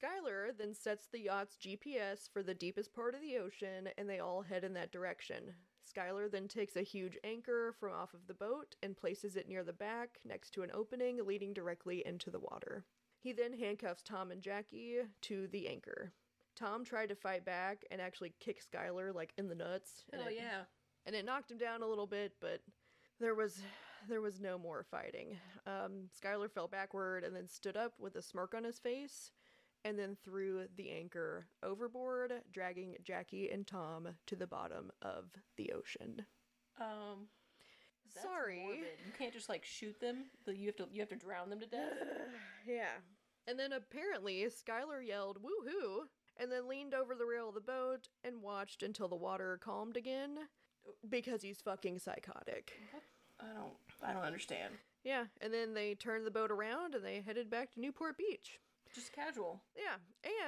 Skylar then sets the yacht's GPS for the deepest part of the ocean, and they all head in that direction. Skylar then takes a huge anchor from off of the boat and places it near the back next to an opening leading directly into the water. He then handcuffs Tom and Jackie to the anchor. Tom tried to fight back and actually kick Skylar like in the nuts. and Hell it- yeah. and it knocked him down a little bit, but there was there was no more fighting. Um, Skylar fell backward and then stood up with a smirk on his face, and then threw the anchor overboard, dragging Jackie and Tom to the bottom of the ocean. Um. Sorry. morbid. You can't just like shoot them. You have to. You have to drown them to death. yeah. And then apparently Skylar yelled "woohoo" and then leaned over the rail of the boat and watched until the water calmed again because he's fucking psychotic. I don't. I don't understand. Yeah, and then they turned the boat around and they headed back to Newport Beach. Just casual. Yeah,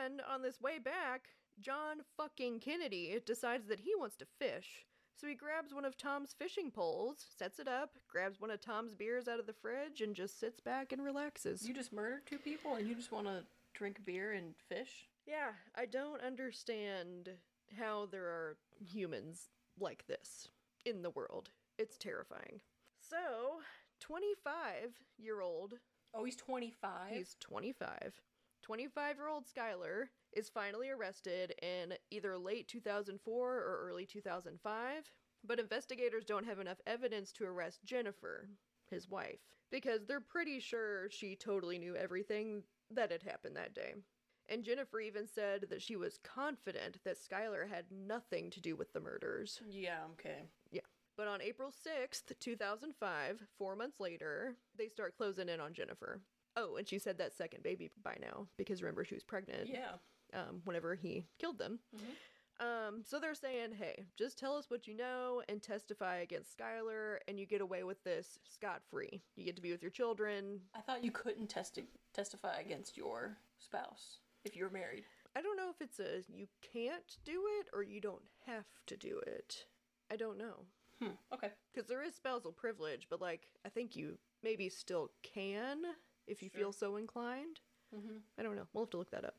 and on this way back, John fucking Kennedy decides that he wants to fish. So he grabs one of Tom's fishing poles, sets it up, grabs one of Tom's beers out of the fridge, and just sits back and relaxes. You just murdered two people and you just want to drink beer and fish. yeah, I don't understand how there are humans like this in the world. It's terrifying. So, 25 year old Oh, he's twenty five. He's 25. 25 year old Skylar is finally arrested in either late 2004 or early 2005, but investigators don't have enough evidence to arrest Jennifer, his wife, because they're pretty sure she totally knew everything that had happened that day. And Jennifer even said that she was confident that Skylar had nothing to do with the murders. Yeah. Okay. Yeah. But on April 6th, 2005, four months later, they start closing in on Jennifer. Oh, and she said that second baby by now because remember she was pregnant Yeah. um, whenever he killed them. Mhm. Um, so they're saying, hey, just tell us what you know and testify against Skylar, and you get away with this scot free. You get to be with your children. I thought you couldn't testi- testify against your spouse if you were married. I don't know if it's a you can't do it or you don't have to do it. I don't know. Hmm. Okay. Because there is spousal privilege, but like, I think you maybe still can if you Sure. feel so inclined. Mm-hmm. I don't know. We'll have to look that up.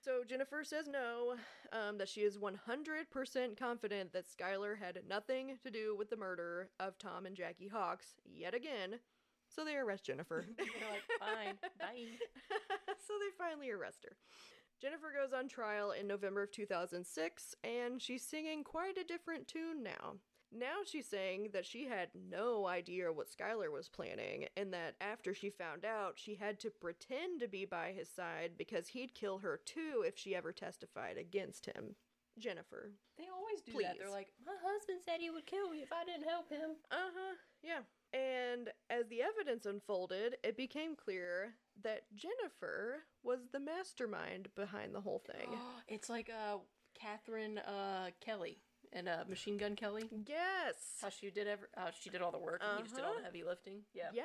So Jennifer says no, um, that she is 100% confident that Skylar had nothing to do with the murder of Tom and Jackie Hawks yet again. So they arrest Jennifer. They're like, fine, bye. so they finally arrest her. Jennifer goes on trial in November of 2006, and she's singing quite a different tune now. Now she's saying that she had no idea what Skylar was planning, and that after she found out, she had to pretend to be by his side because he'd kill her too if she ever testified against him. Jennifer. They always do that. They're like, my husband said he would kill me if I didn't help him. Uh huh, yeah. And as the evidence unfolded, it became clear that Jennifer was the mastermind behind the whole thing. it's like uh, Catherine uh, Kelly and uh, Machine Gun Kelly. Yes. How she did ever, how she did all the work, and he just did all Uh-huh. the heavy lifting. Yeah. Yeah.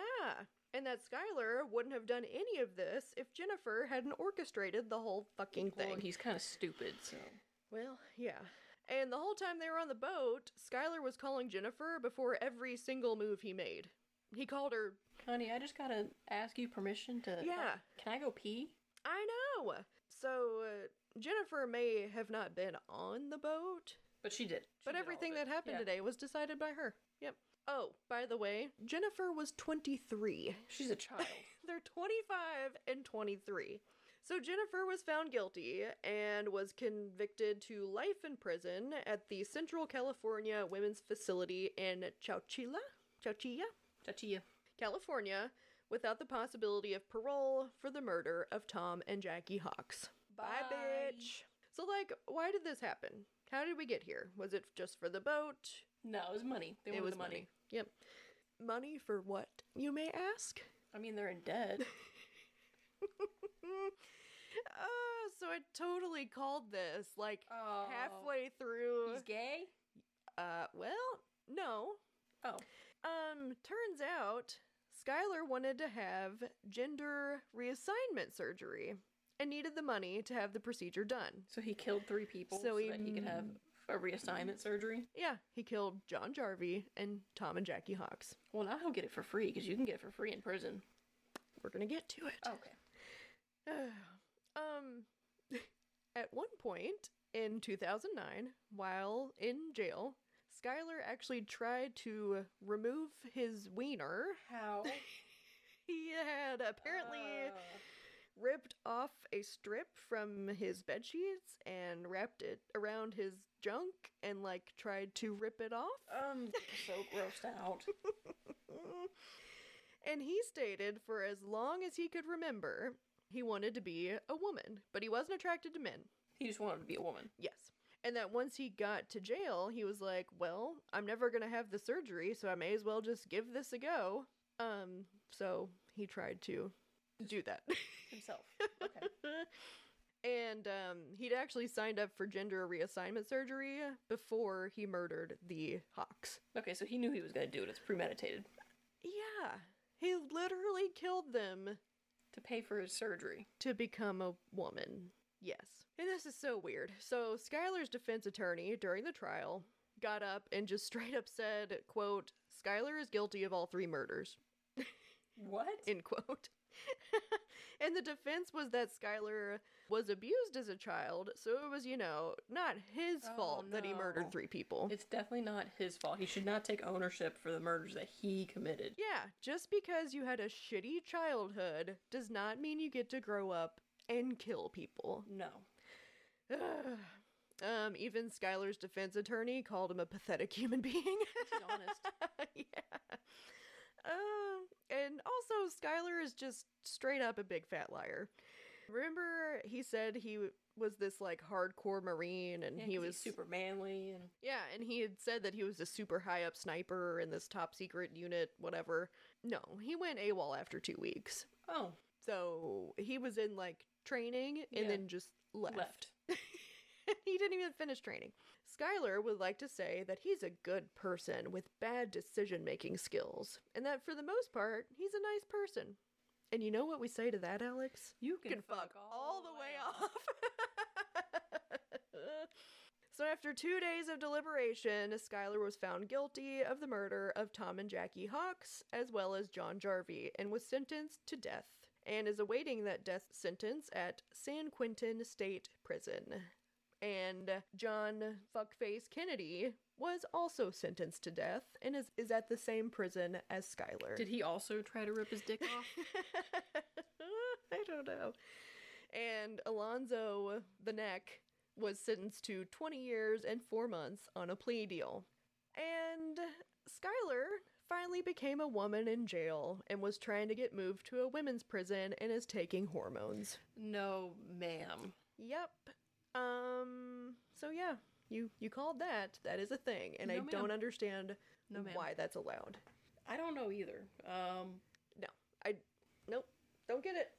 And that Skylar wouldn't have done any of this if Jennifer hadn't orchestrated the whole fucking thing. and he's kind of stupid, so. Well, yeah. And the whole time they were on the boat, Skylar was calling Jennifer before every single move he made. He called her, Honey, I just gotta ask you permission to. Yeah. Can I go pee? I know. So, uh, Jennifer may have not been on the boat, But she did. She but did everything that happened Yeah. today was decided by her. Yep. Oh, by the way, Jennifer was 23. She's a child. They're 25 and 23. So Jennifer was found guilty and was convicted to life in prison at the Central California Women's Facility in Chowchilla, Chowchilla, Chachia. California, without the possibility of parole for the murder of Tom and Jackie Hawks. Bye, Bye. bitch. So, like, why did this happen? How did we get here? Was it just for the boat? No, it was money. They it wanted was the money. Yep. Money for what, you may ask? I mean, they're in debt. Uh, so I totally called this like Oh. halfway through. He's gay? Uh, well, no. Oh. Um, turns out Skylar wanted to have gender reassignment surgery and needed the money to have the procedure done. So he killed three people So so, he- that he could have a reassignment surgery? Yeah, he killed John Jarvi and Tom and Jackie Hawks. Well, now he'll get it for free because you can get it for free in prison. We're gonna get to it. Okay. um, at one point in 2009, while in jail, Skylar actually tried to remove his wiener. How? He had apparently Uh, ripped off a strip from his bed sheets and wrapped it around his junk and like tried to rip it off. I'm so grossed out. and he stated for as long as he could remember, he wanted to be a woman, but he wasn't attracted to men. He just wanted to be a woman. Yes. And that once he got to jail, he was like, "Well, I'm never going to have the surgery, so I may as well just give this a go." Um, so he tried to do that. Himself. Okay. and um, he'd actually signed up for gender reassignment surgery before he murdered the Hawks. Okay, so he knew he was going to do it. It's premeditated. Yeah, he literally killed them To pay for his surgery. to become a woman. Yes. And this is so weird. So Skylar's defense attorney during the trial got up and just straight up said, quote, Skylar is guilty of all three murders. What? End quote. and the defense was that Skylar was abused as a child, so it was, you know, not his Oh, fault that he murdered three people. It's definitely not his fault. He should not take ownership for the murders that he committed. Yeah, just because you had a shitty childhood does not mean you get to grow up and kill people. No. um, even Skylar's defense attorney called him a pathetic human being. He's honest. yeah. Um, and also Skylar is just straight up a big fat liar. Remember, he said he was this like hardcore marine, and Yeah, he was super manly and yeah, and he had said that he was a super high up sniper in this top secret unit, whatever. No, he went AWOL after two weeks. oh, So he was in like training and Yeah. then just left. left. he didn't even finish training. Skylar would like to say that he's a good person with bad decision making skills, and that for the most part, he's a nice person. And you know what we say to that, Alex? You can fuck all the way off. so after two days of deliberation, Skylar was found guilty of the murder of Tom and Jackie Hawks, as well as John Jarvi, and was sentenced to death, and is awaiting that death sentence at San Quentin State Prison. And John Fuckface Kennedy was also sentenced to death and is, is at the same prison as Skylar. Did he also try to rip his dick off? I don't know. And Alonso the Neck was sentenced to 20 years and 4 months on a plea deal. And Skylar finally became a woman in jail and was trying to get moved to a women's prison and is taking hormones. no, ma'am. Yep. Um so yeah, you you called that. That is a thing and I ma'am. don't understand No, ma'am. why that's allowed. I don't know either. Um, No, I nope, don't get it.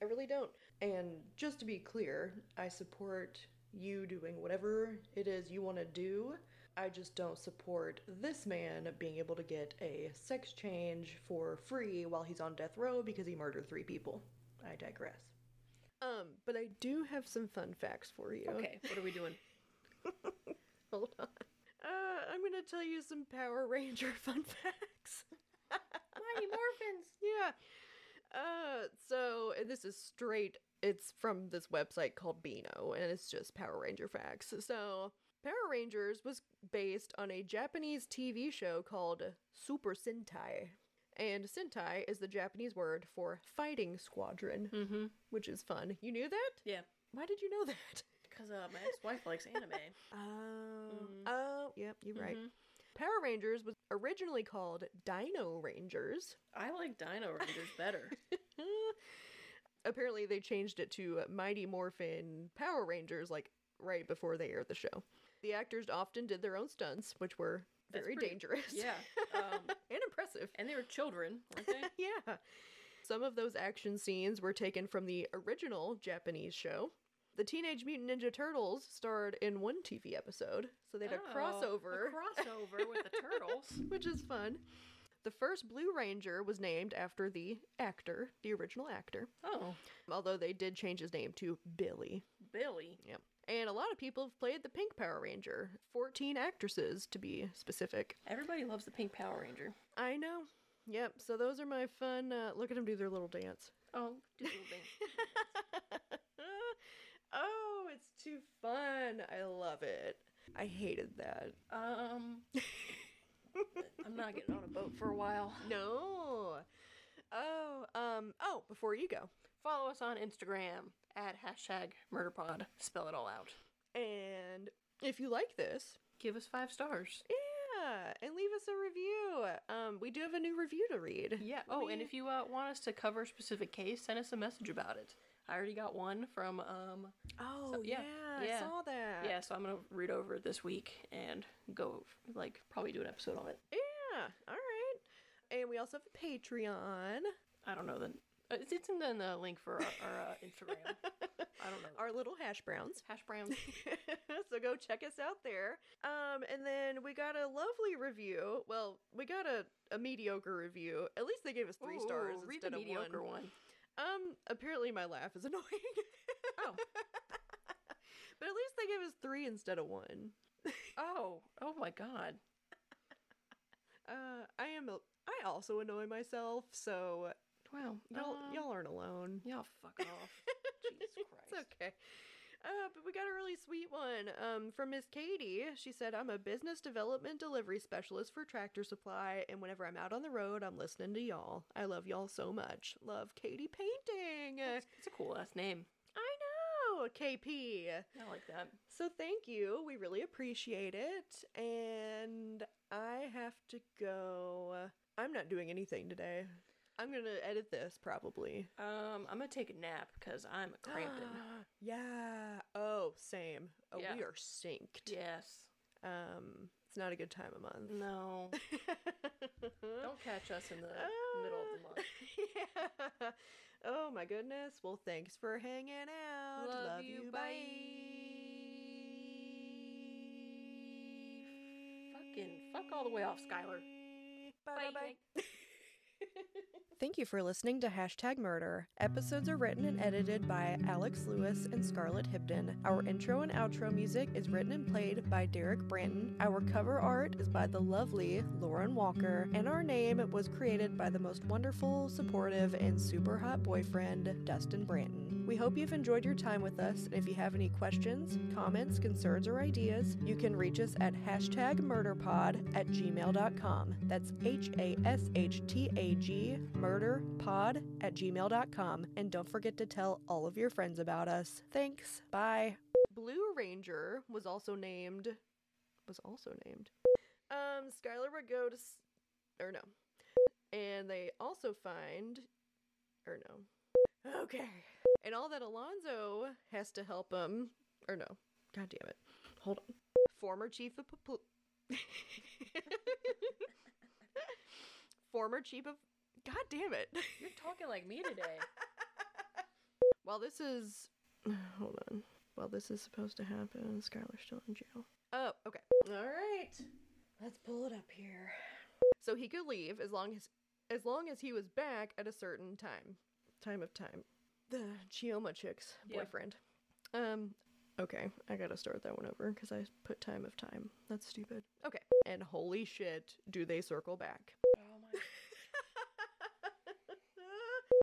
I really don't. And just to be clear, I support you doing whatever it is you want to do, I just don't support this man being able to get a sex change for free while he's on death row because he murdered three people. I digress. Um, but I do have some fun facts for you. Okay, what are we doing? Hold on. Uh, I'm gonna tell you some Power Ranger fun facts. Mighty Morphins. yeah. Uh, so and this is straight. It's from this website called Beano, and it's just Power Ranger facts. So Power Rangers was based on a Japanese TV show called Super Sentai, and Sentai is the Japanese word for fighting squadron, Mm-hmm. which is fun. You knew that? Yeah, Why did you know that? because uh, my ex-wife likes anime. Oh, Mhm. oh, yep, you're right. Mhm. Power Rangers was originally called Dino Rangers. I like Dino Rangers better. Apparently, they changed it to Mighty Morphin Power Rangers like right before they aired the show. The actors often did their own stunts, which were very pretty- dangerous. yeah, um, and impressive. and they were children, weren't they? yeah. Some of those action scenes were taken from the original Japanese show. The Teenage Mutant Ninja Turtles starred in one TV episode, so they had a Oh, crossover. A crossover with the turtles. which is fun. The first Blue Ranger was named after the actor, the original actor, Oh, although they did change his name to Billy. Billy. Yep. And a lot of people have played the Pink Power Ranger. 14 actresses, to be specific. Everybody loves the Pink Power Ranger. I know. Yep, so those are my fun. Uh, look at them do their little dance. Oh, do the little thing. oh, it's too fun. I love it. I hated that. Um, I'm not getting on a boat for a while. No. Oh, um, oh, before you go, Follow us on Instagram at hashtag MurderPod. Spell it all out. and if you like this, Give us five stars. yeah, and leave us a review. Um, we do have a new review to read. Yeah. Oh, and if you uh, want us to cover a specific case, send us a message about it. I already got one from um Oh, So- yeah, yeah, yeah. I saw that. yeah, so I'm gonna read over it this week and go like probably do an episode on it. Yeah, all right. And we also have a Patreon. I don't know the uh, it's, in the, in the link for our, our uh, Instagram. I don't know. Our little hash browns. Hash browns. so go check us out there. Um, and then we got a lovely review. Well, we got a, a mediocre review. At least they gave us three stars read instead the of mediocre one. one. Um, apparently my laugh is annoying. Oh. but at least they gave us three instead of one. Oh, oh my god. Uh, I am. A, I also annoy myself, so Wow. y'all um, y'all aren't alone. y'all fuck off. Jesus Christ. It's okay. Uh, but we got a really sweet one um, from Miss Katie. She said, I'm a business development delivery specialist for Tractor Supply, and whenever I'm out on the road, I'm listening to y'all. I love y'all so much. Love Katie Painting. It's, it's a cool last name. I know, KP. I like that. So thank you. We really appreciate it. And I have to go. I'm not doing anything today. I'm going to edit this probably. Um, I'm gonna take a nap because I'm cramping. yeah. Oh, same. Oh, Yeah. we are synced. yes. Um, it's not a good time of month. No. Don't catch us in the middle of the month. yeah. Oh my goodness. Well, thanks for hanging out. Love you, Bye. Fucking fuck all the way off, Skylar. Bye bye. Bye. Thank you for listening to Hashtag Murder. Episodes are written and edited by Alex Lewis and Scarlett Hibden. Our intro and outro music is written and played by Derek Branton. Our cover art is by the lovely Lauren Walker. And our name was created by the most wonderful, supportive, and super hot boyfriend, Dustin Branton. We hope you've enjoyed your time with us. And if you have any questions, comments, concerns, or ideas, you can reach us at hashtag murderpod at gmail.com. That's H A S H T A G murderpod at gmail.com. And don't forget to tell all of your friends about us. Thanks. Bye. Blue Ranger was also named. Was also named. Um, Skylar would go to. Or no. And they also find. Or no. Okay. And all that Alonso has to help him. Or no. God damn it. Hold on. Former chief of. Pol- Former chief of. God damn it. You're talking like me today. While this is. Hold on. While this is supposed to happen, Skylar's still in jail. Oh, okay. All right. Let's pull it up here. So he could leave as long as as long as he was back at a certain time. Time of time. The Chioma chick's Yeah. boyfriend. Um okay, I got to start that one over cuz I put time of time. That's stupid. Okay. And holy shit, do they circle back.